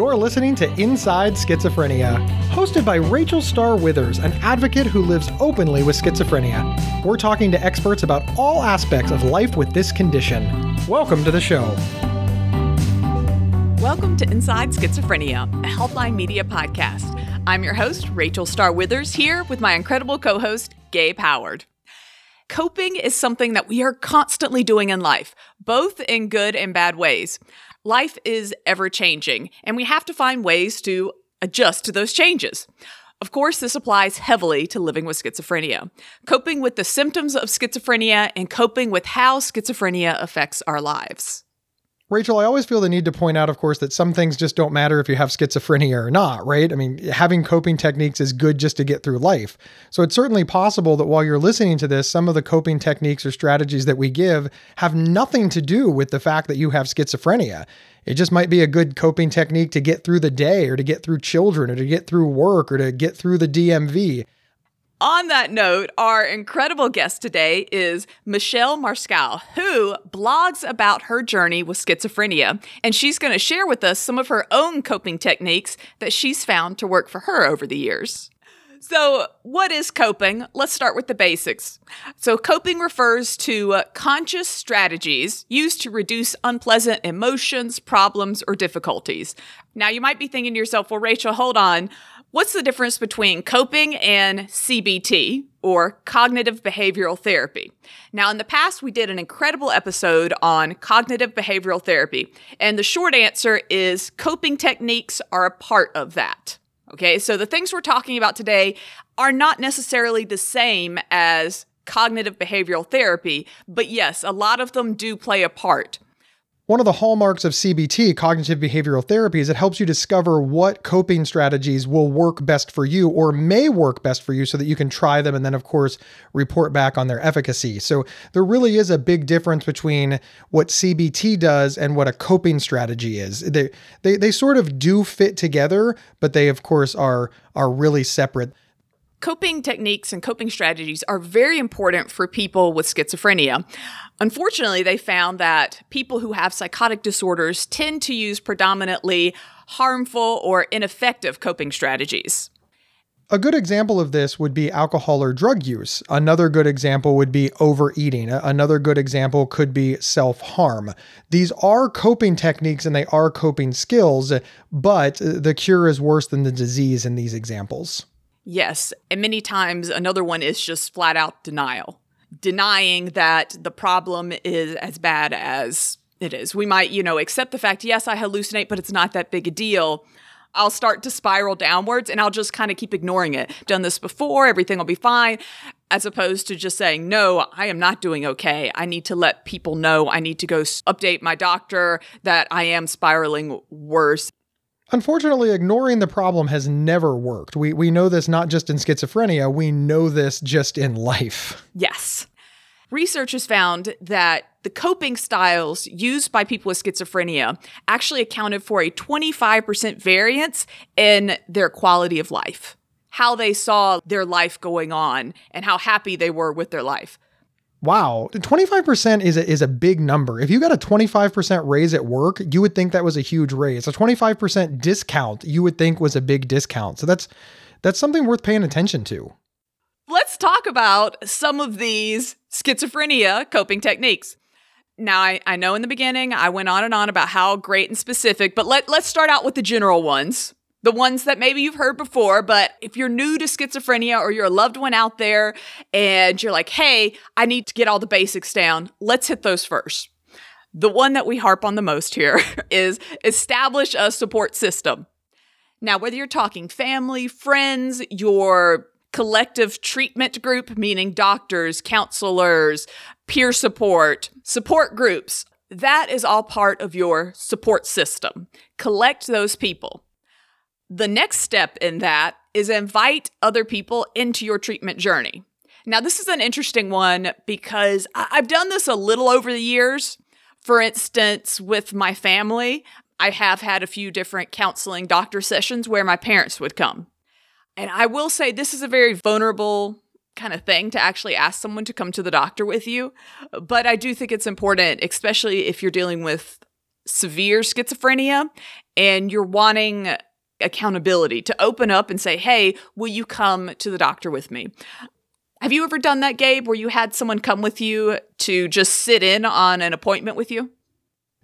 You're listening to Inside Schizophrenia, hosted by Rachel Starr Withers, an advocate who lives openly with schizophrenia. We're talking to experts about all aspects of life with this condition. Welcome to the show. Welcome to Inside Schizophrenia, a Healthline Media podcast. I'm your host, Rachel Starr Withers, here with my incredible co host, Gabe Howard. Coping is something that we are constantly doing in life, both in good and bad ways. Life is ever changing, and we have to find ways to adjust to those changes. Of course, this applies heavily to living with schizophrenia, coping with the symptoms of schizophrenia and coping with how schizophrenia affects our lives. Rachel, I always feel the need to point out, of course, that some things just don't matter if you have schizophrenia or not, right? I mean, having coping techniques is good just to get through life. So it's certainly possible that while you're listening to this, some of the coping techniques or strategies that we give have nothing to do with the fact that you have schizophrenia. It just might be a good coping technique to get through the day or to get through children or to get through work or to get through the DMV. On that note, our incredible guest today is Michelle Marscal, who blogs about her journey with schizophrenia, and she's going to share with us some of her own coping techniques that she's found to work for her over the years. So, what is coping? Let's start with the basics. So, coping refers to uh, conscious strategies used to reduce unpleasant emotions, problems, or difficulties. Now, you might be thinking to yourself, well, Rachel, hold on. What's the difference between coping and CBT or cognitive behavioral therapy? Now, in the past, we did an incredible episode on cognitive behavioral therapy, and the short answer is coping techniques are a part of that. Okay, so the things we're talking about today are not necessarily the same as cognitive behavioral therapy, but yes, a lot of them do play a part. One of the hallmarks of CBT, cognitive behavioral therapy, is it helps you discover what coping strategies will work best for you or may work best for you so that you can try them and then, of course, report back on their efficacy. So there really is a big difference between what CBT does and what a coping strategy is. They, they, they sort of do fit together, but they, of course, are, are really separate. Coping techniques and coping strategies are very important for people with schizophrenia. Unfortunately, they found that people who have psychotic disorders tend to use predominantly harmful or ineffective coping strategies. A good example of this would be alcohol or drug use. Another good example would be overeating. Another good example could be self harm. These are coping techniques and they are coping skills, but the cure is worse than the disease in these examples. Yes. And many times another one is just flat out denial, denying that the problem is as bad as it is. We might, you know, accept the fact, yes, I hallucinate, but it's not that big a deal. I'll start to spiral downwards and I'll just kind of keep ignoring it. Done this before, everything will be fine. As opposed to just saying, no, I am not doing okay. I need to let people know. I need to go update my doctor that I am spiraling worse. Unfortunately, ignoring the problem has never worked. We, we know this not just in schizophrenia, we know this just in life. Yes. Researchers found that the coping styles used by people with schizophrenia actually accounted for a 25% variance in their quality of life, how they saw their life going on, and how happy they were with their life. Wow, 25% is a, is a big number. If you got a 25% raise at work, you would think that was a huge raise. A 25% discount, you would think was a big discount. So that's that's something worth paying attention to. Let's talk about some of these schizophrenia coping techniques. Now, I, I know in the beginning I went on and on about how great and specific, but let, let's start out with the general ones the ones that maybe you've heard before, but if you're new to schizophrenia or you're a loved one out there and you're like, hey, I need to get all the basics down, let's hit those first. The one that we harp on the most here is establish a support system. Now, whether you're talking family, friends, your collective treatment group, meaning doctors, counselors, peer support, support groups. That is all part of your support system. Collect those people. The next step in that is invite other people into your treatment journey. Now, this is an interesting one because I've done this a little over the years. For instance, with my family, I have had a few different counseling doctor sessions where my parents would come. And I will say this is a very vulnerable kind of thing to actually ask someone to come to the doctor with you. But I do think it's important, especially if you're dealing with severe schizophrenia and you're wanting accountability to open up and say, hey, will you come to the doctor with me? Have you ever done that, Gabe, where you had someone come with you to just sit in on an appointment with you?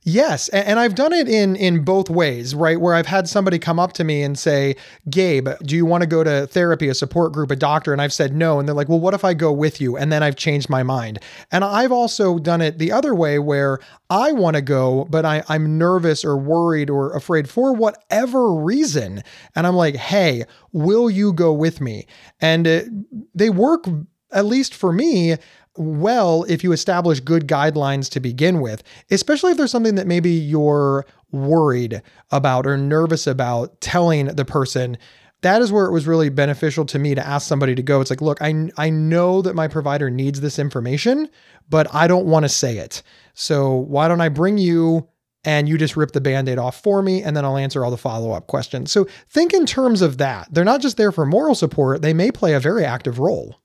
Yes, and I've done it in in both ways, right? Where I've had somebody come up to me and say, "Gabe, do you want to go to therapy, a support group, a doctor?" And I've said no, and they're like, "Well, what if I go with you?" And then I've changed my mind. And I've also done it the other way, where I want to go, but I, I'm nervous or worried or afraid for whatever reason, and I'm like, "Hey, will you go with me?" And it, they work at least for me well if you establish good guidelines to begin with, especially if there's something that maybe you're worried about or nervous about telling the person. That is where it was really beneficial to me to ask somebody to go. It's like, look, I, I know that my provider needs this information, but I don't want to say it. So why don't I bring you and you just rip the band aid off for me, and then I'll answer all the follow up questions. So think in terms of that. They're not just there for moral support, they may play a very active role.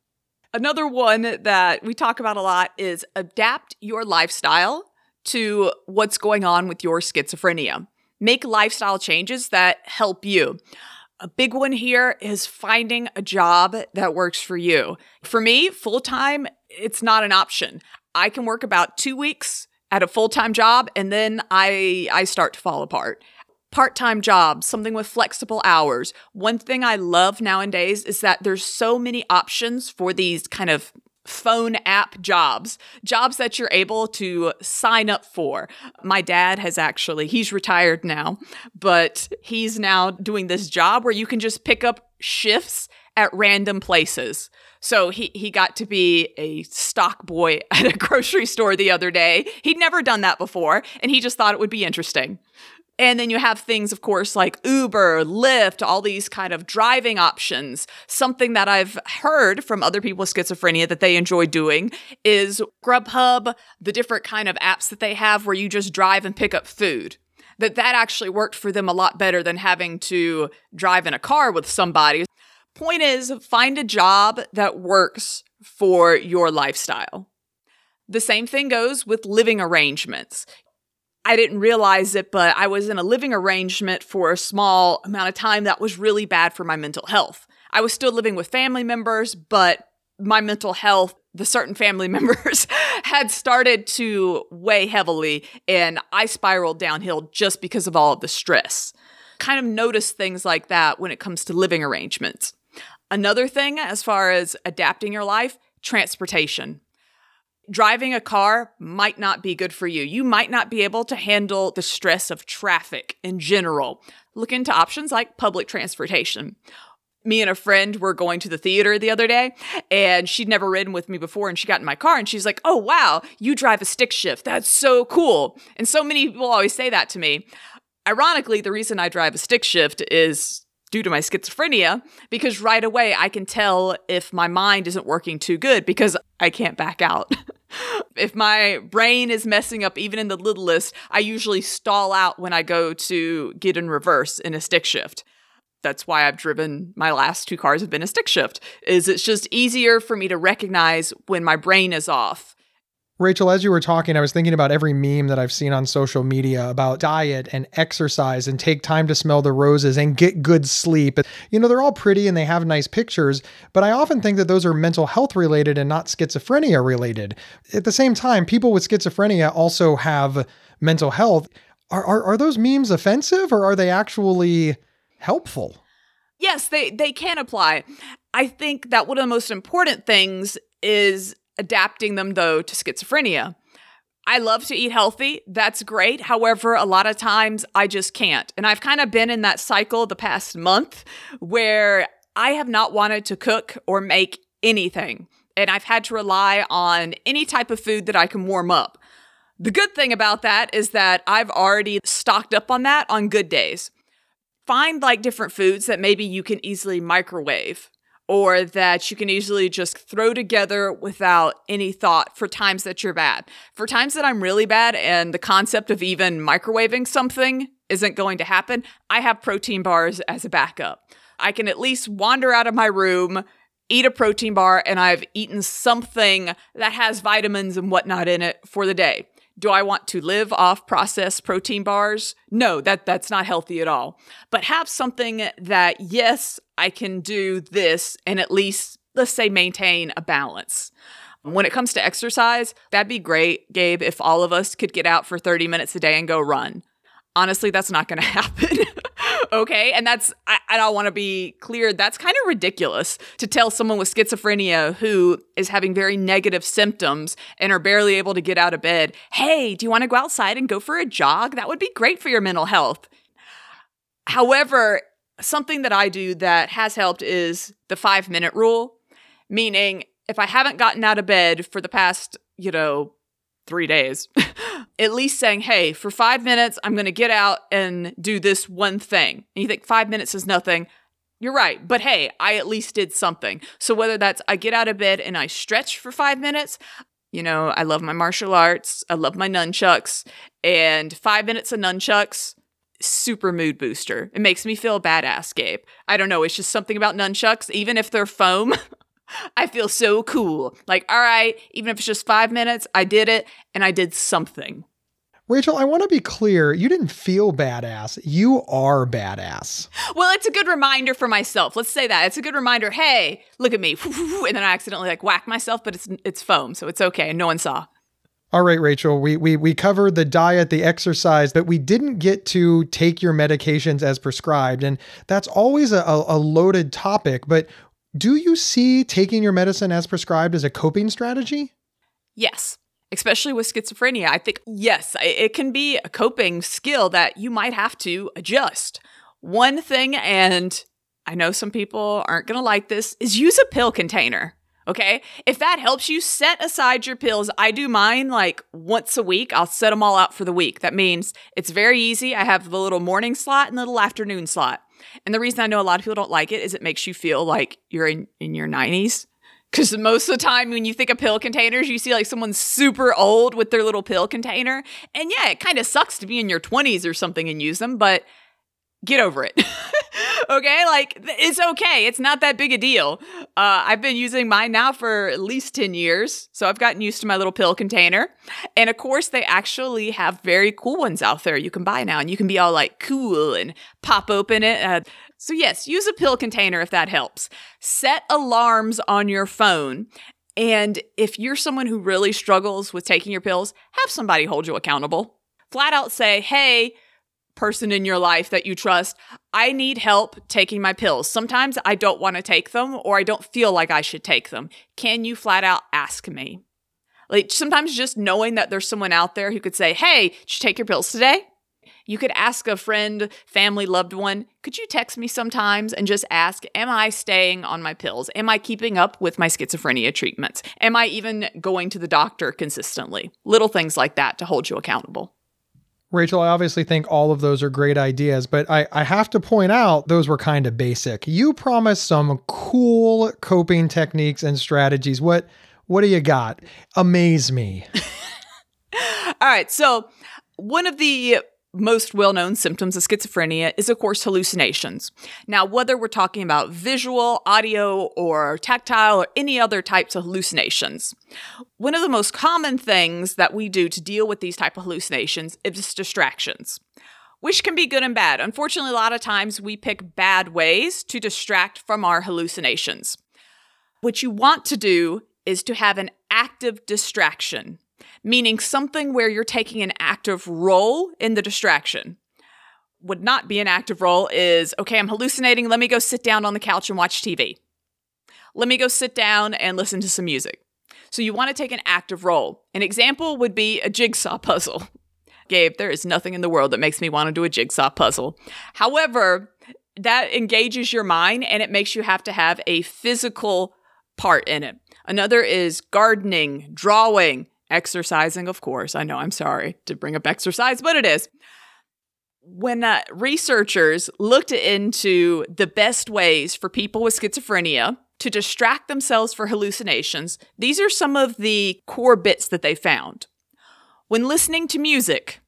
Another one that we talk about a lot is adapt your lifestyle to what's going on with your schizophrenia. Make lifestyle changes that help you. A big one here is finding a job that works for you. For me, full time, it's not an option. I can work about two weeks at a full time job and then I, I start to fall apart part time jobs, something with flexible hours. One thing I love nowadays is that there's so many options for these kind of phone app jobs, jobs that you're able to sign up for. My dad has actually, he's retired now, but he's now doing this job where you can just pick up shifts at random places. So he he got to be a stock boy at a grocery store the other day. He'd never done that before and he just thought it would be interesting. And then you have things, of course, like Uber, Lyft, all these kind of driving options. Something that I've heard from other people with schizophrenia that they enjoy doing is Grubhub, the different kind of apps that they have where you just drive and pick up food. That that actually worked for them a lot better than having to drive in a car with somebody. Point is, find a job that works for your lifestyle. The same thing goes with living arrangements. I didn't realize it, but I was in a living arrangement for a small amount of time that was really bad for my mental health. I was still living with family members, but my mental health, the certain family members had started to weigh heavily, and I spiraled downhill just because of all of the stress. Kind of notice things like that when it comes to living arrangements. Another thing, as far as adapting your life, transportation driving a car might not be good for you. You might not be able to handle the stress of traffic in general. Look into options like public transportation. Me and a friend were going to the theater the other day, and she'd never ridden with me before. And she got in my car and she's like, Oh, wow, you drive a stick shift. That's so cool. And so many people always say that to me. Ironically, the reason I drive a stick shift is due to my schizophrenia because right away I can tell if my mind isn't working too good because I can't back out. if my brain is messing up even in the littlest, I usually stall out when I go to get in reverse in a stick shift. That's why I've driven my last two cars have been a stick shift. Is it's just easier for me to recognize when my brain is off Rachel, as you were talking, I was thinking about every meme that I've seen on social media about diet and exercise and take time to smell the roses and get good sleep. You know, they're all pretty and they have nice pictures, but I often think that those are mental health related and not schizophrenia related. At the same time, people with schizophrenia also have mental health. Are, are, are those memes offensive or are they actually helpful? Yes, they, they can apply. I think that one of the most important things is adapting them though to schizophrenia. I love to eat healthy. That's great. However, a lot of times I just can't. And I've kind of been in that cycle the past month where I have not wanted to cook or make anything, and I've had to rely on any type of food that I can warm up. The good thing about that is that I've already stocked up on that on good days. Find like different foods that maybe you can easily microwave or that you can easily just throw together without any thought for times that you're bad. For times that I'm really bad and the concept of even microwaving something isn't going to happen, I have protein bars as a backup. I can at least wander out of my room, eat a protein bar, and I've eaten something that has vitamins and whatnot in it for the day. Do I want to live off processed protein bars? No, that that's not healthy at all. But have something that yes, I can do this and at least let's say maintain a balance. When it comes to exercise, that'd be great, Gabe, if all of us could get out for 30 minutes a day and go run. Honestly, that's not going to happen. Okay. And that's, I, I don't want to be clear, that's kind of ridiculous to tell someone with schizophrenia who is having very negative symptoms and are barely able to get out of bed, hey, do you want to go outside and go for a jog? That would be great for your mental health. However, something that I do that has helped is the five minute rule, meaning if I haven't gotten out of bed for the past, you know, three days, at least saying, hey, for five minutes, I'm going to get out and do this one thing. And you think five minutes is nothing. You're right. But hey, I at least did something. So whether that's I get out of bed and I stretch for five minutes, you know, I love my martial arts, I love my nunchucks, and five minutes of nunchucks, super mood booster. It makes me feel badass, Gabe. I don't know. It's just something about nunchucks, even if they're foam. I feel so cool. Like, all right, even if it's just five minutes, I did it and I did something. Rachel, I want to be clear. You didn't feel badass. You are badass. Well, it's a good reminder for myself. Let's say that. It's a good reminder. Hey, look at me. And then I accidentally like whack myself, but it's it's foam, so it's okay. And no one saw. All right, Rachel, we, we, we covered the diet, the exercise, but we didn't get to take your medications as prescribed. And that's always a, a loaded topic. But do you see taking your medicine as prescribed as a coping strategy? Yes, especially with schizophrenia. I think, yes, it can be a coping skill that you might have to adjust. One thing, and I know some people aren't going to like this, is use a pill container. Okay. If that helps you, set aside your pills. I do mine like once a week. I'll set them all out for the week. That means it's very easy. I have the little morning slot and the little afternoon slot. And the reason I know a lot of people don't like it is it makes you feel like you're in, in your 90s. Because most of the time, when you think of pill containers, you see like someone super old with their little pill container. And yeah, it kind of sucks to be in your 20s or something and use them, but get over it. okay? Like, it's okay. It's not that big a deal. Uh, I've been using mine now for at least 10 years. So I've gotten used to my little pill container. And of course, they actually have very cool ones out there you can buy now. And you can be all like cool and pop open it. Uh, so, yes, use a pill container if that helps. Set alarms on your phone. And if you're someone who really struggles with taking your pills, have somebody hold you accountable. Flat out say, hey, person in your life that you trust, I need help taking my pills. Sometimes I don't want to take them or I don't feel like I should take them. Can you flat out ask me? Like sometimes just knowing that there's someone out there who could say, Hey, did you take your pills today? You could ask a friend, family, loved one, could you text me sometimes and just ask, Am I staying on my pills? Am I keeping up with my schizophrenia treatments? Am I even going to the doctor consistently? Little things like that to hold you accountable. Rachel, I obviously think all of those are great ideas, but I, I have to point out those were kind of basic. You promised some cool coping techniques and strategies. What what do you got? Amaze me. all right. So one of the most well known symptoms of schizophrenia is, of course, hallucinations. Now, whether we're talking about visual, audio, or tactile, or any other types of hallucinations, one of the most common things that we do to deal with these type of hallucinations is distractions. Which can be good and bad. Unfortunately, a lot of times we pick bad ways to distract from our hallucinations. What you want to do is to have an active distraction meaning something where you're taking an active role in the distraction. Would not be an active role is okay, I'm hallucinating. Let me go sit down on the couch and watch TV. Let me go sit down and listen to some music. So you want to take an active role. An example would be a jigsaw puzzle. Gabe, there is nothing in the world that makes me want to do a jigsaw puzzle. However, that engages your mind and it makes you have to have a physical part in it. Another is gardening, drawing, exercising, of course. I know I'm sorry to bring up exercise, but it is. When uh, researchers looked into the best ways for people with schizophrenia to distract themselves for hallucinations, these are some of the core bits that they found. When listening to music,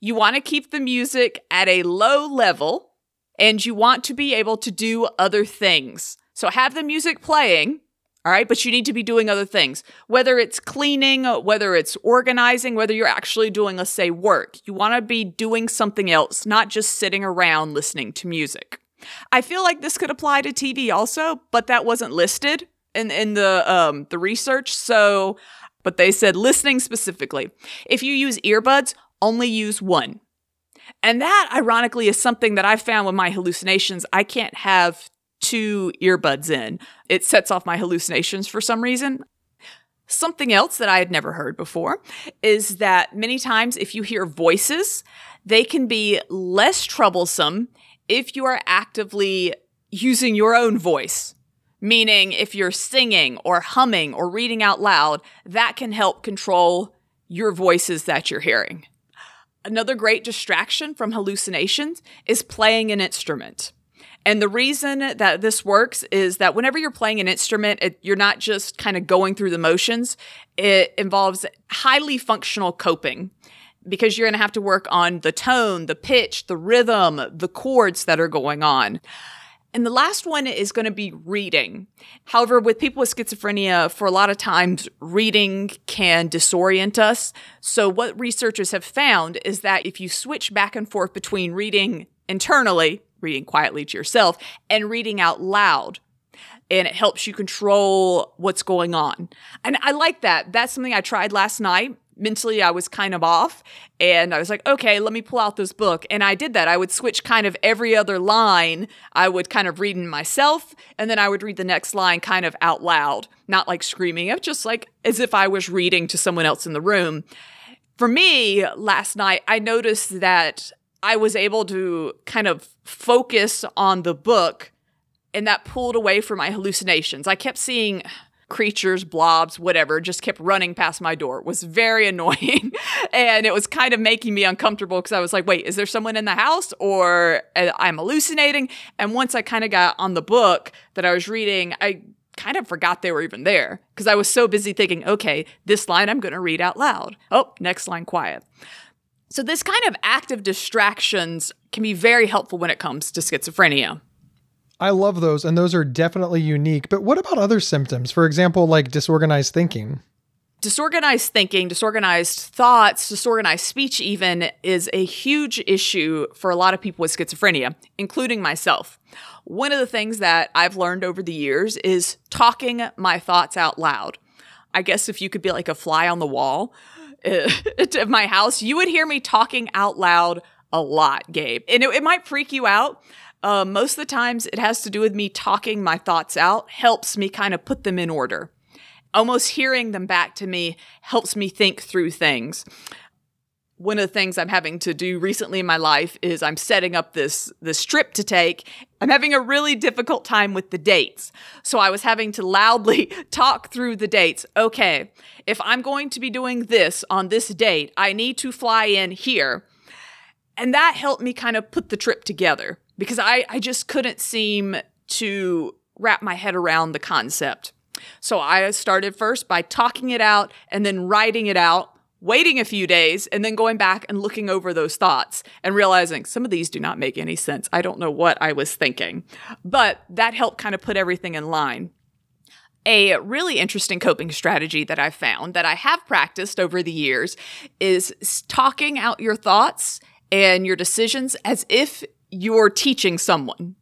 you want to keep the music at a low level and you want to be able to do other things. So have the music playing, all right, but you need to be doing other things. Whether it's cleaning, whether it's organizing, whether you're actually doing, let's say, work. You want to be doing something else, not just sitting around listening to music. I feel like this could apply to TV also, but that wasn't listed in, in the um, the research. So, but they said listening specifically. If you use earbuds, only use one. And that, ironically, is something that I found with my hallucinations. I can't have two earbuds in. It sets off my hallucinations for some reason. Something else that I had never heard before is that many times if you hear voices, they can be less troublesome if you are actively using your own voice. Meaning, if you're singing or humming or reading out loud, that can help control your voices that you're hearing. Another great distraction from hallucinations is playing an instrument. And the reason that this works is that whenever you're playing an instrument, it, you're not just kind of going through the motions. It involves highly functional coping because you're going to have to work on the tone, the pitch, the rhythm, the chords that are going on. And the last one is going to be reading. However, with people with schizophrenia, for a lot of times, reading can disorient us. So, what researchers have found is that if you switch back and forth between reading internally, reading quietly to yourself, and reading out loud, and it helps you control what's going on. And I like that. That's something I tried last night mentally I was kind of off and I was like, okay, let me pull out this book. And I did that. I would switch kind of every other line. I would kind of read in myself and then I would read the next line kind of out loud, not like screaming, it just like as if I was reading to someone else in the room. For me, last night, I noticed that I was able to kind of focus on the book and that pulled away from my hallucinations. I kept seeing creatures, blobs, whatever, just kept running past my door. It was very annoying. and it was kind of making me uncomfortable because I was like, wait, is there someone in the house or uh, I'm hallucinating? And once I kind of got on the book that I was reading, I kind of forgot they were even there because I was so busy thinking, okay, this line I'm going to read out loud. Oh, next line quiet. So, this kind of active distractions can be very helpful when it comes to schizophrenia. I love those, and those are definitely unique. But what about other symptoms? For example, like disorganized thinking? Disorganized thinking, disorganized thoughts, disorganized speech, even is a huge issue for a lot of people with schizophrenia, including myself. One of the things that I've learned over the years is talking my thoughts out loud. I guess if you could be like a fly on the wall at my house, you would hear me talking out loud a lot, Gabe. And it, it might freak you out, uh, most of the times, it has to do with me talking my thoughts out, helps me kind of put them in order. Almost hearing them back to me helps me think through things. One of the things I'm having to do recently in my life is I'm setting up this this trip to take. I'm having a really difficult time with the dates. So I was having to loudly talk through the dates. Okay, if I'm going to be doing this on this date, I need to fly in here. And that helped me kind of put the trip together because I, I just couldn't seem to wrap my head around the concept. So I started first by talking it out and then writing it out, waiting a few days, and then going back and looking over those thoughts and realizing some of these do not make any sense. I don't know what I was thinking. But that helped kind of put everything in line. A really interesting coping strategy that I found that I have practiced over the years is talking out your thoughts and your decisions as if you're teaching someone.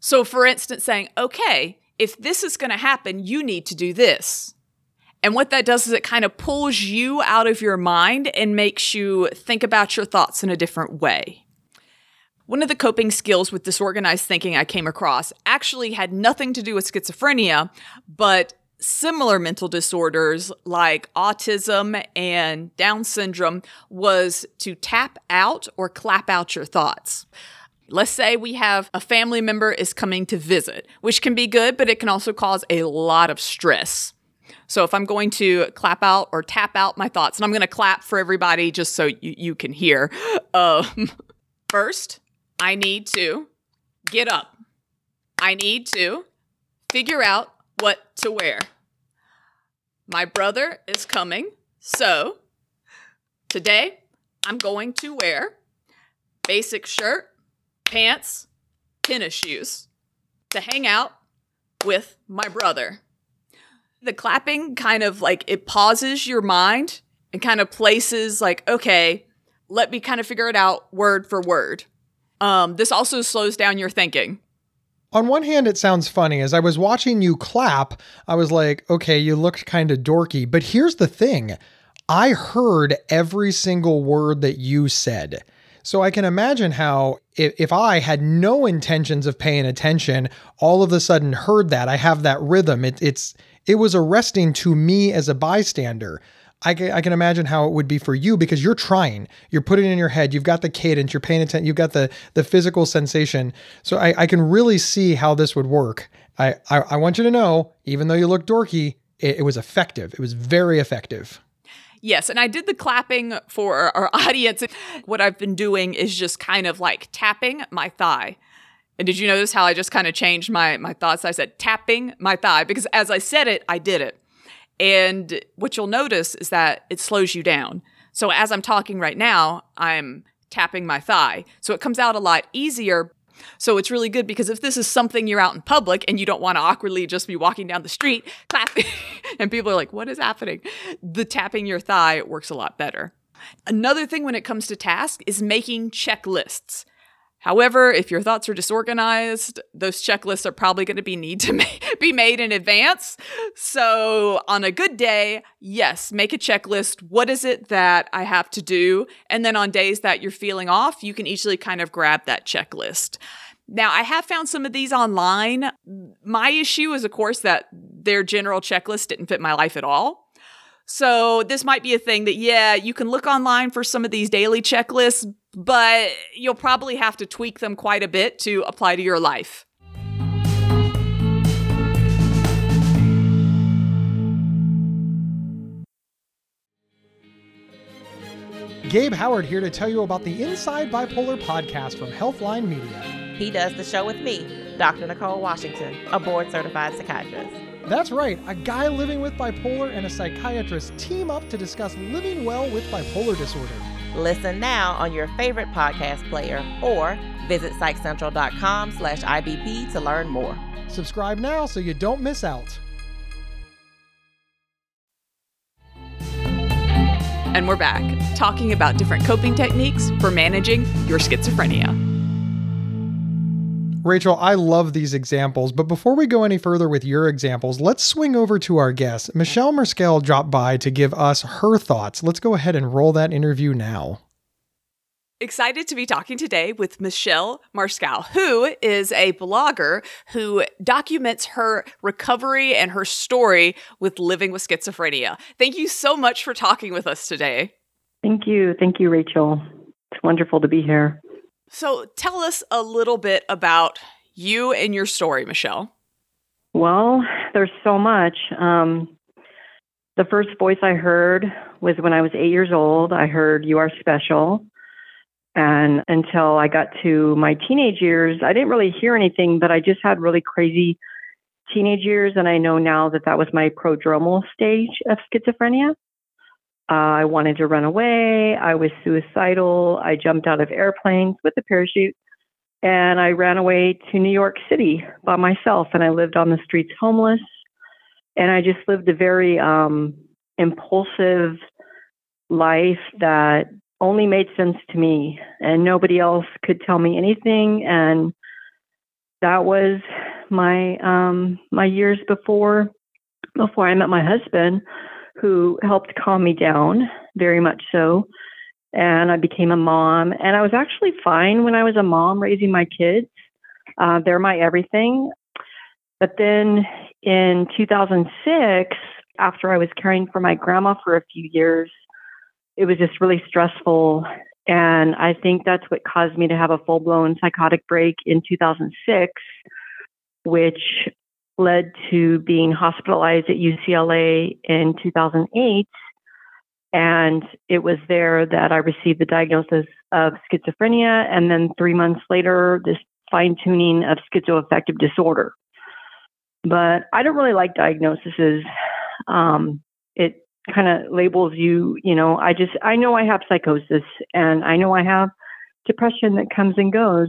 So, for instance, saying, okay, if this is going to happen, you need to do this. And what that does is it kind of pulls you out of your mind and makes you think about your thoughts in a different way. One of the coping skills with disorganized thinking I came across actually had nothing to do with schizophrenia, but similar mental disorders like autism and Down syndrome was to tap out or clap out your thoughts. Let's say we have a family member is coming to visit, which can be good, but it can also cause a lot of stress. So if I'm going to clap out or tap out my thoughts, and I'm going to clap for everybody just so you, you can hear. Um, first, I need to get up. I need to figure out what to wear. My brother is coming, so today I'm going to wear basic shirt, pants, tennis shoes to hang out with my brother. The clapping kind of like it pauses your mind and kind of places like, okay, let me kind of figure it out word for word. Um, this also slows down your thinking. On one hand, it sounds funny. As I was watching you clap, I was like, okay, you looked kind of dorky. But here's the thing I heard every single word that you said. So I can imagine how if, I had no intentions of paying attention, all of a sudden heard that, I have that rhythm. It, it's it was arresting to me as a bystander. I can, I can imagine how it would be for you because you're trying. You're putting it in your head. You've got the cadence. You're paying attention. You've got the the physical sensation. So I, I can really see how this would work. I, I, I want you to know, even though you look dorky, it, it was effective. It was very effective. Yes, and I did the clapping for our audience. What I've been doing is just kind of like tapping my thigh. And did you notice how I just kind of changed my my thoughts? I said tapping my thigh because as I said it, I did it. And what you'll notice is that it slows you down. So as I'm talking right now, I'm tapping my thigh. So it comes out a lot easier. So it's really good because if this is something you're out in public and you don't want to awkwardly just be walking down the street clapping and people are like, what is happening? The tapping your thigh works a lot better. Another thing when it comes to task is making checklists. However, if your thoughts are disorganized, those checklists are probably going to be need to ma- be made in advance. So, on a good day, yes, make a checklist. What is it that I have to do? And then on days that you're feeling off, you can easily kind of grab that checklist. Now, I have found some of these online. My issue is, of course, that their general checklist didn't fit my life at all. So, this might be a thing that, yeah, you can look online for some of these daily checklists, but you'll probably have to tweak them quite a bit to apply to your life. Gabe Howard here to tell you about the Inside Bipolar podcast from Healthline Media. He does the show with me, Dr. Nicole Washington, a board certified psychiatrist. That's right, a guy living with bipolar and a psychiatrist team up to discuss living well with bipolar disorder. Listen now on your favorite podcast player or visit psychcentral.com slash IBP to learn more. Subscribe now so you don't miss out. And we're back talking about different coping techniques for managing your schizophrenia. Rachel, I love these examples, but before we go any further with your examples, let's swing over to our guest. Michelle Marskell dropped by to give us her thoughts. Let's go ahead and roll that interview now. Excited to be talking today with Michelle Marskal, who is a blogger who documents her recovery and her story with living with schizophrenia. Thank you so much for talking with us today. Thank you. Thank you, Rachel. It's wonderful to be here. So tell us a little bit about you and your story, Michelle. Well, there's so much. Um, the first voice I heard was when I was eight years old. I heard You Are Special. And until I got to my teenage years, I didn't really hear anything, but I just had really crazy teenage years. And I know now that that was my prodromal stage of schizophrenia. Uh, I wanted to run away. I was suicidal. I jumped out of airplanes with a parachute and I ran away to New York City by myself and I lived on the streets homeless. And I just lived a very um, impulsive life that only made sense to me and nobody else could tell me anything. And that was my um, my years before before I met my husband who helped calm me down very much so. And I became a mom. And I was actually fine when I was a mom raising my kids. Uh, they're my everything. But then in 2006, after I was caring for my grandma for a few years, it was just really stressful And I think that's what caused me to have a full blown psychotic break in 2006, which led to being hospitalized at UCLA in 2008. And it was there that I received the diagnosis of schizophrenia. And then three months later, this fine tuning of schizoaffective disorder. But I don't really like diagnoses. Um, it kind of labels you, you know, I just, I know I have psychosis and I know I have depression that comes and goes.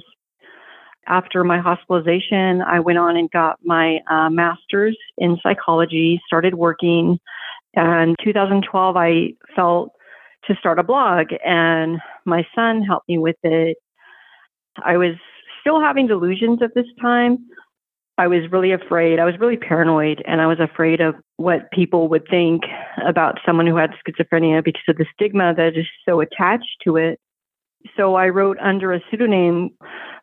After my hospitalization, I went on and got my uh, master's in psychology, started working. And 2012, I felt to start a blog, and my son helped me with it. I was still having delusions at this time. I was really afraid. I was really paranoid, and I was afraid of what people would think about someone who had schizophrenia because of the stigma that is so attached to it. So I wrote under a pseudonym.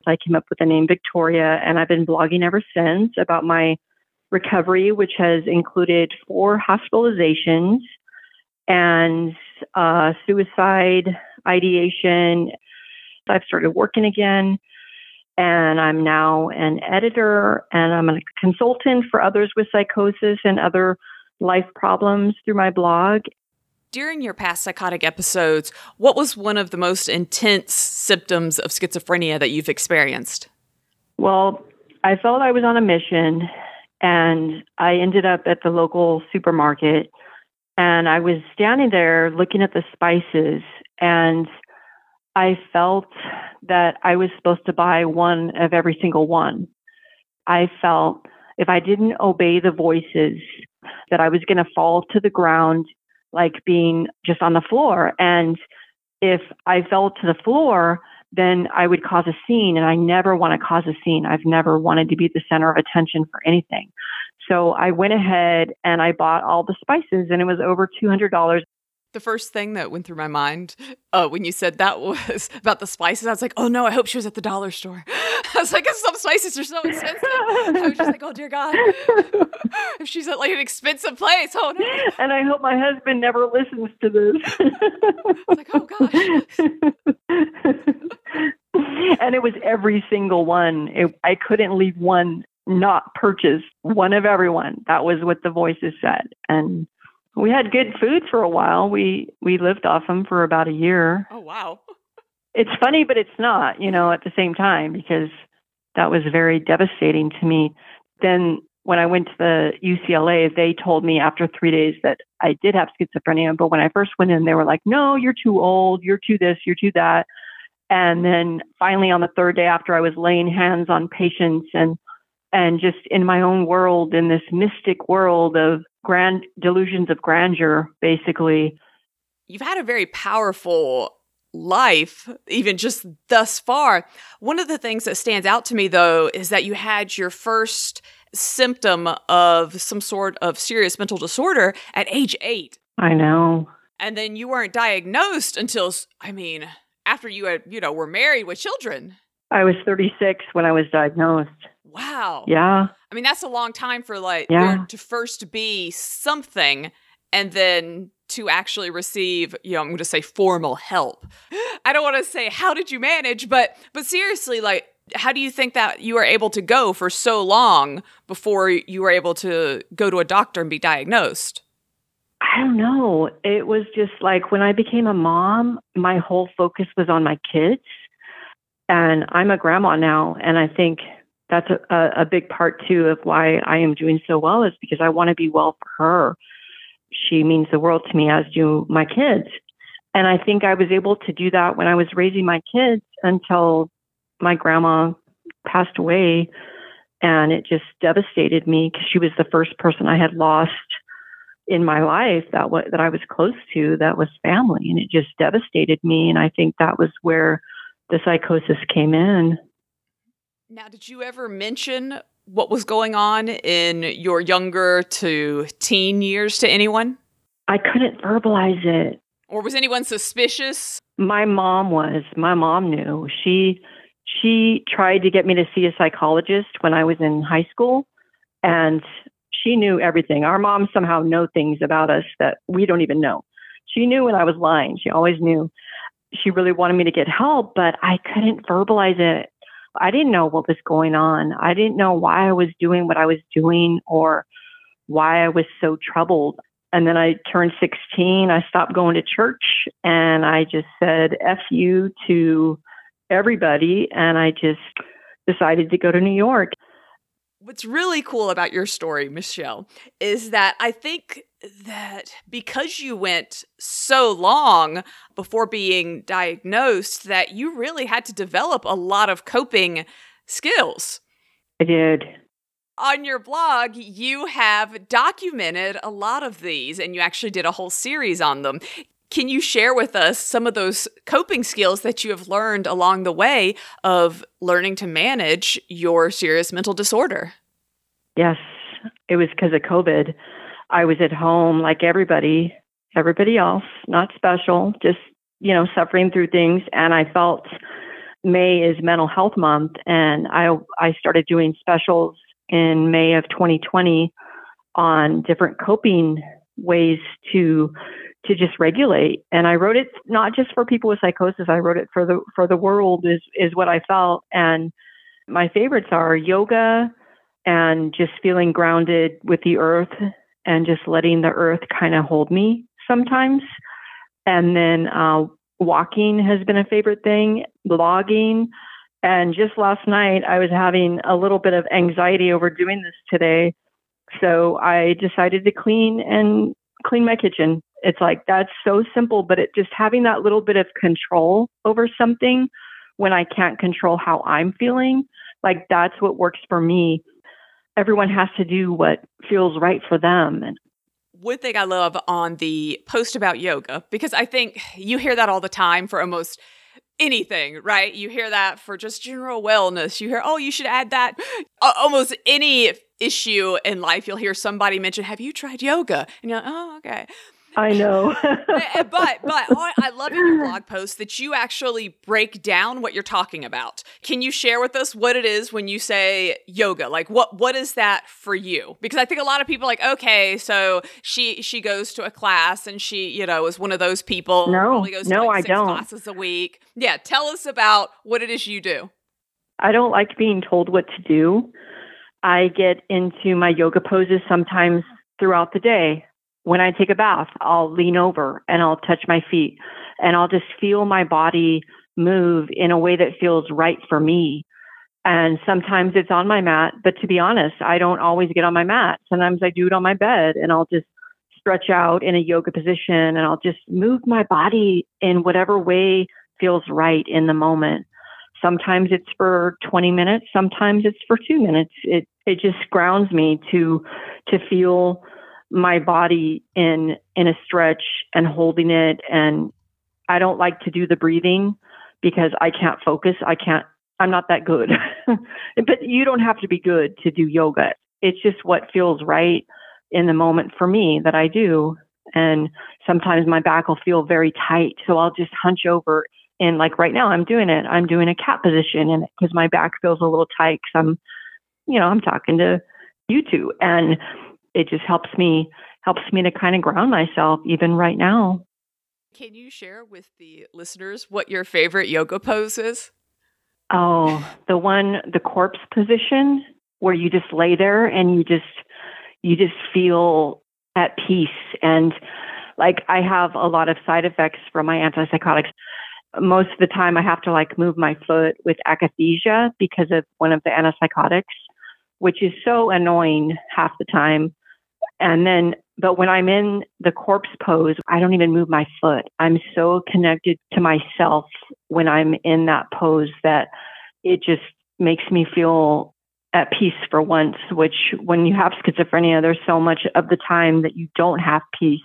I came up with the name Victoria, and I've been blogging ever since about my recovery, which has included four hospitalizations and uh, suicide ideation. I've started working again, and I'm now an editor and I'm a consultant for others with psychosis and other life problems through my blog. During your past psychotic episodes, what was one of the most intense symptoms of schizophrenia that you've experienced? Well, I felt I was on a mission and I ended up at the local supermarket and I was standing there looking at the spices and I felt that I was supposed to buy one of every single one. I felt if I didn't obey the voices that I was going to fall to the ground like being just on the floor. And if I fell to the floor, then I would cause a scene. And I never want to cause a scene. I've never wanted to be the center of attention for anything. So I went ahead and I bought all the spices, and it was over $200 the first thing that went through my mind uh, when you said that was about the spices. I was like, oh no, I hope she was at the dollar store. I was like, some spices are so expensive. I was just like, oh dear God. if she's at like an expensive place, oh no. And I hope my husband never listens to this. I was like, oh gosh. and it was every single one. It, I couldn't leave one not purchased, one of everyone. That was what the voices said. And we had good food for a while. We we lived off them for about a year. Oh wow. It's funny but it's not, you know, at the same time because that was very devastating to me. Then when I went to the UCLA, they told me after 3 days that I did have schizophrenia, but when I first went in they were like, "No, you're too old. You're too this, you're too that." And then finally on the third day after I was laying hands on patients and and just in my own world in this mystic world of grand delusions of grandeur, basically. You've had a very powerful life, even just thus far. One of the things that stands out to me, though, is that you had your first symptom of some sort of serious mental disorder at age eight. I know. And then you weren't diagnosed until, I mean, after you had, you know, were married with children. I was 36 when I was diagnosed. Wow. Yeah. I mean, that's a long time for like yeah. to first be something and then to actually receive, you know, I'm going to say formal help. I don't want to say how did you manage, but but seriously like how do you think that you were able to go for so long before you were able to go to a doctor and be diagnosed? I don't know. It was just like when I became a mom, my whole focus was on my kids. And I'm a grandma now, and I think that's a, a big part too of why I am doing so well is because I want to be well for her. She means the world to me, as do my kids. And I think I was able to do that when I was raising my kids until my grandma passed away. And it just devastated me because she was the first person I had lost in my life that w- that I was close to that was family, and it just devastated me. And I think that was where the psychosis came in. Now, did you ever mention what was going on in your younger to teen years to anyone? I couldn't verbalize it. Or was anyone suspicious? My mom was. My mom knew. She she tried to get me to see a psychologist when I was in high school and she knew everything. Our moms somehow know things about us that we don't even know. She knew when I was lying. She always knew. she really wanted me to get help, but I couldn't verbalize it. I didn't know what was going on. I didn't know why I was doing what I was doing or why I was so troubled. And then I turned 16. I stopped going to church and I just said F you to everybody. And I just decided to go to New York. What's really cool about your story, Michelle, is that I think that because you went so long before being diagnosed, that you really had to develop a lot of coping skills. I did. On your blog, you have documented a lot of these and you actually did a whole series on them. Can you share with us some of those coping skills that you have learned along the way of learning to manage your serious mental disorder? Yes, it was because of COVID. I was at home like everybody, everybody else, not special, just, you know, suffering through things. And I felt May is mental health month. And I, I started doing specials in May of 2020 on different coping ways to to just regulate. And I wrote it not just for people with psychosis. I wrote it for the for the world is is what I felt. And my favorites are yoga and just feeling grounded with the earth and just letting the earth kind of hold me sometimes. And then uh, walking has been a favorite thing, blogging. And just last night, I was having a little bit of anxiety over doing this today. So I decided to clean and clean my kitchen it's like that's so simple, but it just having that little bit of control over something when I can't control how I'm feeling, like that's what works for me. Everyone has to do what feels right for them. And one thing I love on the post about yoga, because I think you hear that all the time for almost anything, right? You hear that for just general wellness. You hear, oh, you should add that. Almost any issue in life, you'll hear somebody mention, have you tried yoga? And you're like, oh, okay. I know. Eh, but but I love in your blog post that you actually break down what you're talking about. Can you share with us what it is when you say yoga? Like what what is that for you? Because I think a lot of people like, okay, so she she goes to a class and she, you know, is one of those people no, goes no, to like I six don't. classes a week. Yeah, tell us about what it is you do. I don't like being told what to do. I get into my yoga poses sometimes throughout the day when I take a bath, I'll lean over and I'll touch my feet and I'll just feel my body move in a way that feels right for me. And sometimes it's on my mat, but to be honest, I don't always get on my mat. Sometimes I do it on my bed and I'll just stretch out in a yoga position and I'll just move my body in whatever way feels right in the moment. Sometimes it's for 20 minutes, sometimes it's for 2 minutes. It it just grounds me to to feel my body in in a stretch and holding it and I don't like to do the breathing because I can't focus. I can't I'm not that good. but you don't have to be good to do yoga. It's just what feels right in the moment for me that I do. And sometimes my back will feel very tight, so I'll just hunch over and like right now I'm doing it. I'm doing a cat position and because my back feels a little tight cuz I'm you know, I'm talking to you two and it just helps me helps me to kind of ground myself even right now. Can you share with the listeners what your favorite yoga pose is? Oh, the one the corpse position where you just lay there and you just you just feel at peace and like I have a lot of side effects from my antipsychotics. Most of the time I have to like move my foot with akathisia because of one of the antipsychotics, which is so annoying half the time. And then, but when I'm in the corpse pose, I don't even move my foot. I'm so connected to myself when I'm in that pose that it just makes me feel at peace for once, which when you have schizophrenia, there's so much of the time that you don't have peace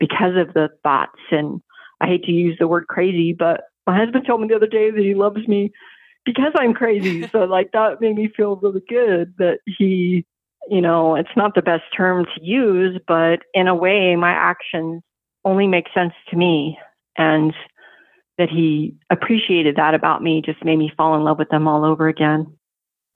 because of the thoughts. And I hate to use the word crazy, but my husband told me the other day that he loves me because I'm crazy. so like that made me feel really good that he you know, it's not the best term to use, but in a way, my actions only make sense to me. And that he appreciated that about me just made me fall in love with them all over again.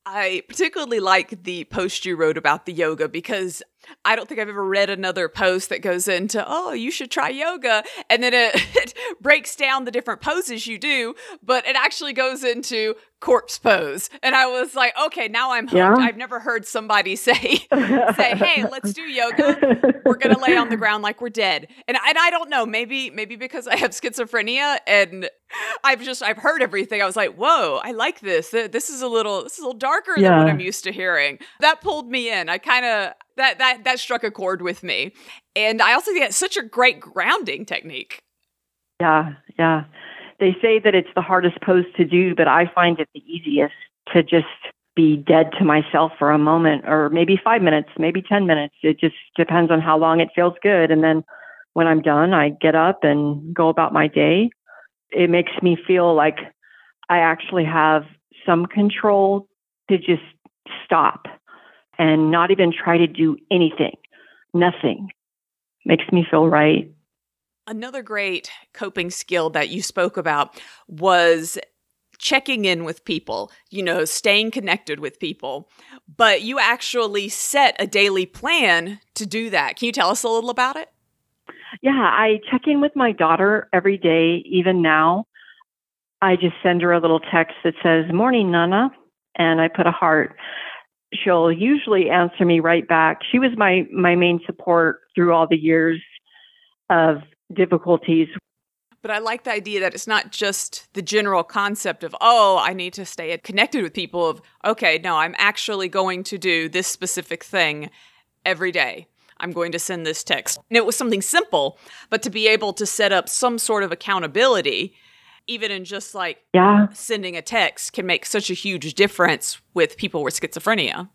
I particularly like the post you wrote about the yoga because I don't think I've ever read another post that goes into, oh, you should try yoga. And then it, it, breaks down the different poses you do, but it actually goes into corpse pose. And I was like, okay, now I'm hooked. Yeah. I've never heard somebody say, say, hey, let's do yoga. We're going to lay on the ground like we're dead. And, and I don't know, maybe, maybe because I have schizophrenia and I've just, I've heard everything. I was like, whoa, I like this. This is a little, this is a little darker yeah. than what I'm used to hearing. That pulled me in. I kind of, that that that struck a chord with me. And I also think it's such a great grounding technique. Yeah, yeah. They say that it's the hardest pose to do, but I find it the easiest to just be dead to myself for a moment or maybe 5 minutes, maybe 10 minutes. It just depends on how long it feels good and then when I'm done, I get up and go about my day. It makes me feel like I actually have some control to just stop and not even try to do anything. Nothing makes me feel right. Another great coping skill that you spoke about was checking in with people, you know, staying connected with people. But you actually set a daily plan to do that. Can you tell us a little about it? Yeah, I check in with my daughter every day, even now. I just send her a little text that says, Morning, Nana, and I put a heart she'll usually answer me right back. She was my my main support through all the years of difficulties. But I like the idea that it's not just the general concept of, oh, I need to stay connected with people, of, okay, no, I'm actually going to do this specific thing every day. I'm going to send this text. And it was something simple, but to be able to set up some sort of accountability even in just like yeah. sending a text can make such a huge difference with people with schizophrenia.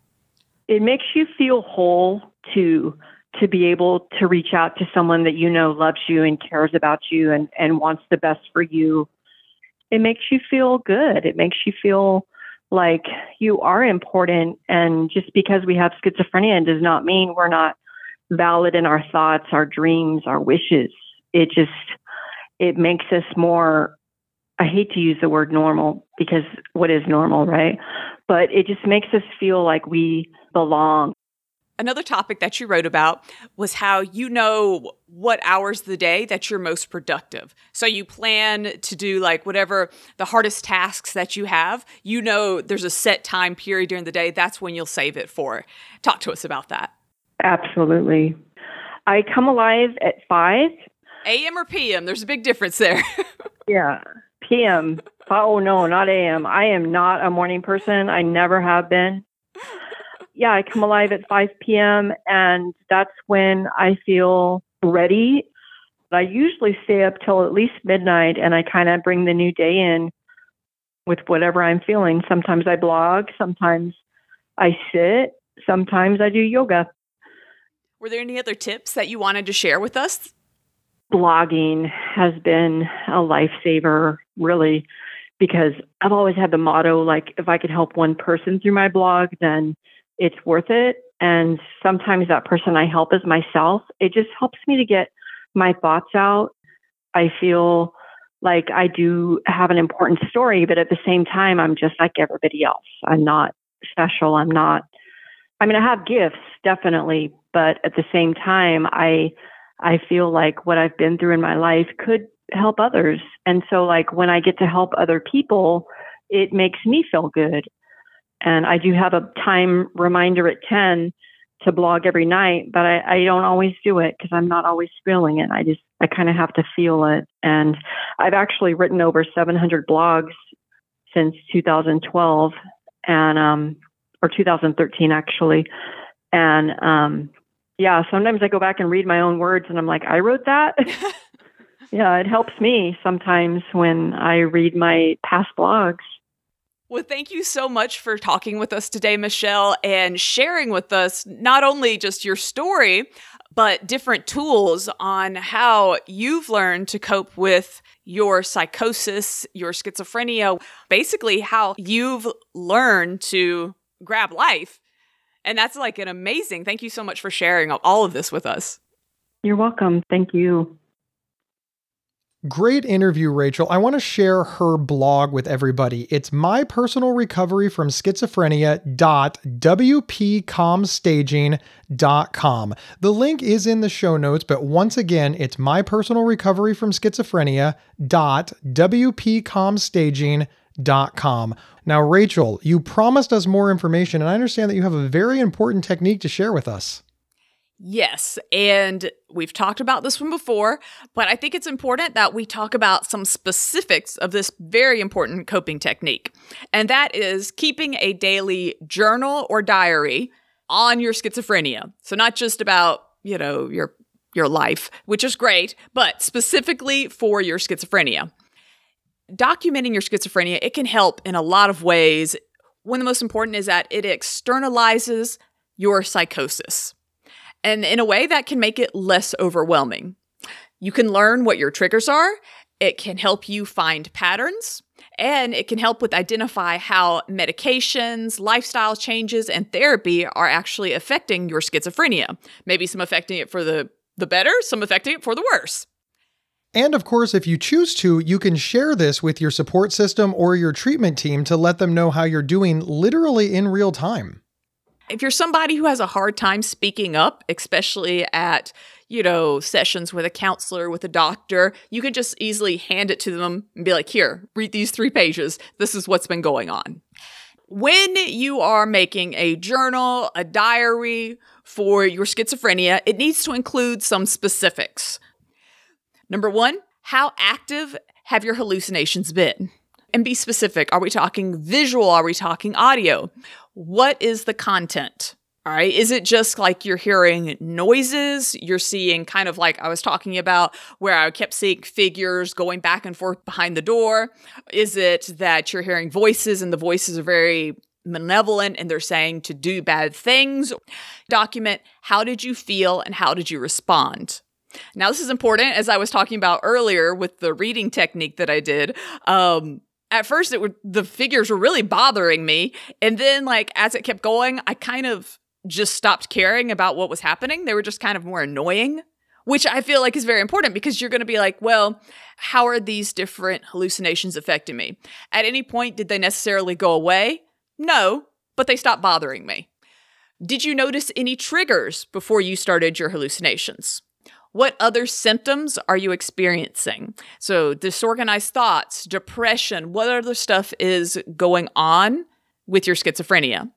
It makes you feel whole to to be able to reach out to someone that you know loves you and cares about you and, and wants the best for you. It makes you feel good. It makes you feel like you are important. And just because we have schizophrenia does not mean we're not valid in our thoughts, our dreams, our wishes. It just it makes us more I hate to use the word normal because what is normal, right? But it just makes us feel like we belong. Another topic that you wrote about was how you know what hours of the day that you're most productive. So you plan to do like whatever the hardest tasks that you have. You know there's a set time period during the day. That's when you'll save it for. Talk to us about that. Absolutely. I come alive at 5 AM or PM? There's a big difference there. yeah p.m. Oh no, not a.m. I am not a morning person. I never have been. Yeah, I come alive at 5 p.m. and that's when I feel ready. I usually stay up till at least midnight and I kind of bring the new day in with whatever I'm feeling. Sometimes I blog, sometimes I sit, sometimes I do yoga. Were there any other tips that you wanted to share with us blogging has been a lifesaver, really, because I've always had the motto like, if I could help one person through my blog, then it's worth it. And sometimes that person I help is myself. It just helps me to get my thoughts out. I feel like I do have an important story, but at the same time, I'm just like everybody else. I'm not special. I'm not, I mean, I have gifts, definitely, but at the same time, I, I feel like what I've been through in my life could help others. And so, like, when I get to help other people, it makes me feel good. And I do have a time reminder at 10 to blog every night, but I, I don't always do it because I'm not always feeling it. I just, I kind of have to feel it. And I've actually written over 700 blogs since 2012 and, um, or 2013 actually. And, um, yeah, sometimes I go back and read my own words and I'm like, I wrote that. yeah, it helps me sometimes when I read my past blogs. Well, thank you so much for talking with us today, Michelle, and sharing with us not only just your story, but different tools on how you've learned to cope with your psychosis, your schizophrenia, basically, how you've learned to grab life and that's like an amazing. Thank you so much for sharing all of this with us. You're welcome. Thank you. Great interview, Rachel. I want to share her blog with everybody. It's my personal recovery from schizophrenia.wpcomstaging.com. The link is in the show notes, but once again, it's my personal recovery from schizophrenia.wpcomstaging.com. Now, Rachel, you promised us more information, and I understand that you have a very important technique to share with us. Yes, and we've talked about this one before, but I think it's important that we talk about some specifics of this very important coping technique. And that is keeping a daily journal or diary on your schizophrenia. So not just about, you know, your your life, which is great, but specifically for your schizophrenia. Documenting your schizophrenia, it can help in a lot of ways. One of the most important is that it externalizes your psychosis. And in a way, that can make it less overwhelming. You can learn what your triggers are, it can help you find patterns, and it can help with identify how medications, lifestyle changes, and therapy are actually affecting your schizophrenia. Maybe some affecting it for the, the better, some affecting it for the worse. And of course, if you choose to, you can share this with your support system or your treatment team to let them know how you're doing literally in real time if you're somebody who has a hard time speaking up, especially at, you know, sessions with a counselor, with a doctor, you can just easily hand it to them and be like, here, read these three pages. This is what's been going on. When you are making a journal, a diary for your schizophrenia, it needs to include some specifics. Number one, how active have your hallucinations been? And be specific. Are we talking visual? Are we talking audio? what is the content? All right. Is it just like you're hearing noises? You're seeing kind of like I was talking about where I kept seeing figures going back and forth behind the door? Is it that you're hearing voices and the voices are very malevolent and they're saying to do bad things? Document how did you feel and how did you respond? Now, this is important as I was talking about earlier with the reading technique that I did. Um, at first it would the figures were really bothering me and then like as it kept going i kind of just stopped caring about what was happening. They were just kind of more annoying which i feel like is very important because you're going to be like well how are these different hallucinations affecting me? At any point did they necessarily go away? No but they stopped bothering me. Did you notice any triggers before you started your hallucinations what other symptoms are you experiencing? So, disorganized thoughts, depression, what other stuff is going on with your schizophrenia?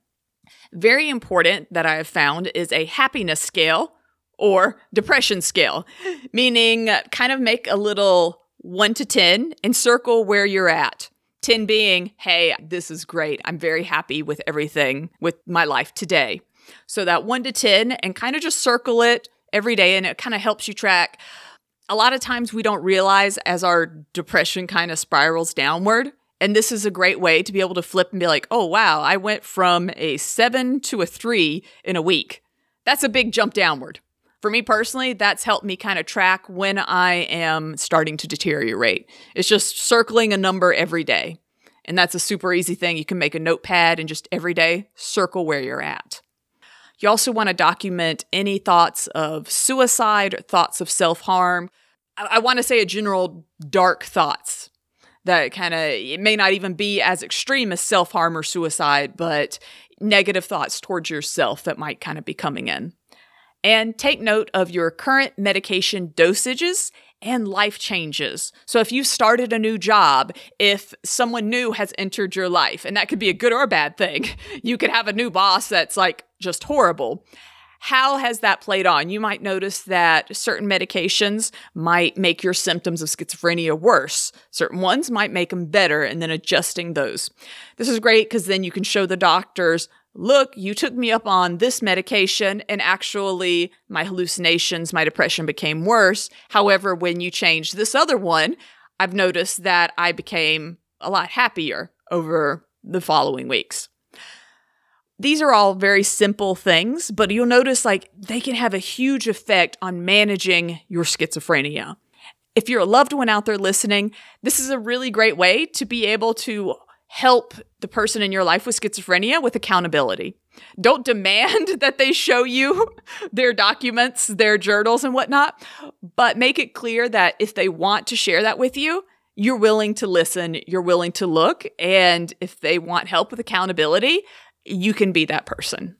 Very important that I have found is a happiness scale or depression scale, meaning kind of make a little 1 to 10 and circle where you're at. 10 being, hey, this is great. I'm very happy with everything with my life today. So that 1 to 10 and kind of just circle it every day and it kind of helps you track. A lot of times we don't realize as our depression kind of spirals downward. And this is a great way to be able to flip and be like, oh, wow, I went from a seven to a three in a week. That's a big jump downward. For me personally, that's helped me kind of track when I am starting to deteriorate. It's just circling a number every day. And that's a super easy thing. You can make a notepad and just every day circle where you're at. You also want to document any thoughts of suicide, thoughts of self harm. I, I want to say a general dark thoughts that kind of, it may not even be as extreme as self harm or suicide, but negative thoughts towards yourself that might kind of be coming in. And take note of your current medication dosages and life changes. So if you started a new job, if someone new has entered your life, and that could be a good or a bad thing, you could have a new boss that's like just horrible. How has that played on? You might notice that certain medications might make your symptoms of schizophrenia worse. Certain ones might make them better, and then adjusting those. This is great because then you can show the doctors look, you took me up on this medication, and actually, my hallucinations, my depression became worse. However, when you changed this other one, I've noticed that I became a lot happier over the following weeks. These are all very simple things, but you'll notice like they can have a huge effect on managing your schizophrenia. If you're a loved one out there listening, this is a really great way to be able to help the person in your life with schizophrenia with accountability. Don't demand that they show you their documents, their journals, and whatnot, but make it clear that if they want to share that with you, you're willing to listen, you're willing to look, and if they want help with accountability, you can be that person.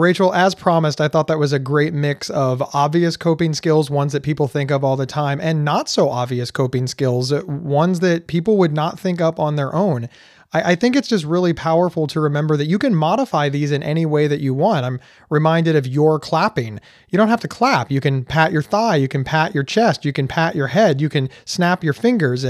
Rachel, as promised, I thought that was a great mix of obvious coping skills, ones that people think of all the time, and not so obvious coping skills, ones that people would not think up on their own. I, I, think it's just really powerful to remember that you can modify these in any way that you want. I'm reminded of your clapping. You don't have to clap. You can pat your thigh, you can pat your chest, you can pat your head, you can snap your fingers.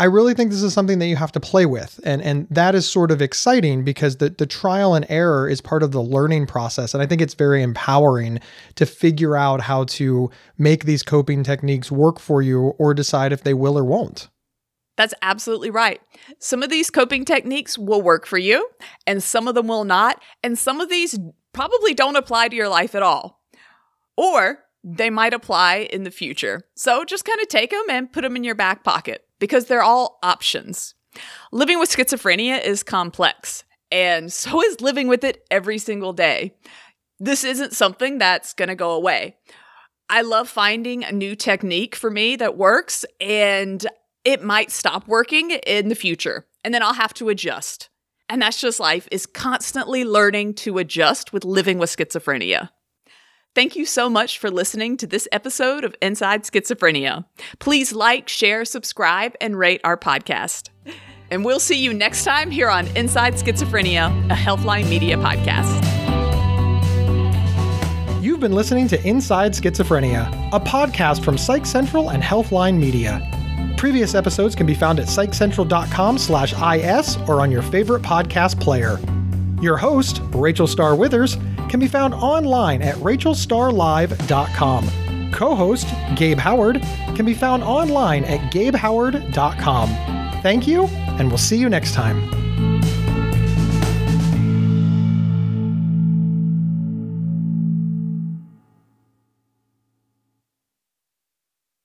I really think this is something that you have to play with. And and that is sort of exciting because the, the trial and error is part of the learning process. And I think it's very empowering to figure out how to make these coping techniques work for you or decide if they will or won't. That's absolutely right. Some of these coping techniques will work for you, and some of them will not. And some of these probably don't apply to your life at all. Or they might apply in the future. So just kind of take them and put them in your back pocket because they're all options. Living with schizophrenia is complex, and so is living with it every single day. This isn't something that's going to go away. I love finding a new technique for me that works, and it might stop working in the future and then I'll have to adjust. And that's just life is constantly learning to adjust with living with schizophrenia. Thank you so much for listening to this episode of Inside Schizophrenia. Please like, share, subscribe, and rate our podcast. And we'll see you next time here on Inside Schizophrenia, a Healthline Media podcast. You've been listening to Inside Schizophrenia, a podcast from Psych Central and Healthline Media. Previous episodes can be found at psychcentral.com slash is or on your favorite podcast player. Your host, Rachel Star Withers, can be found online at rachelstarlive.com. Co-host, Gabe Howard, can be found online at gabehoward.com. Thank you, and we'll see you next time.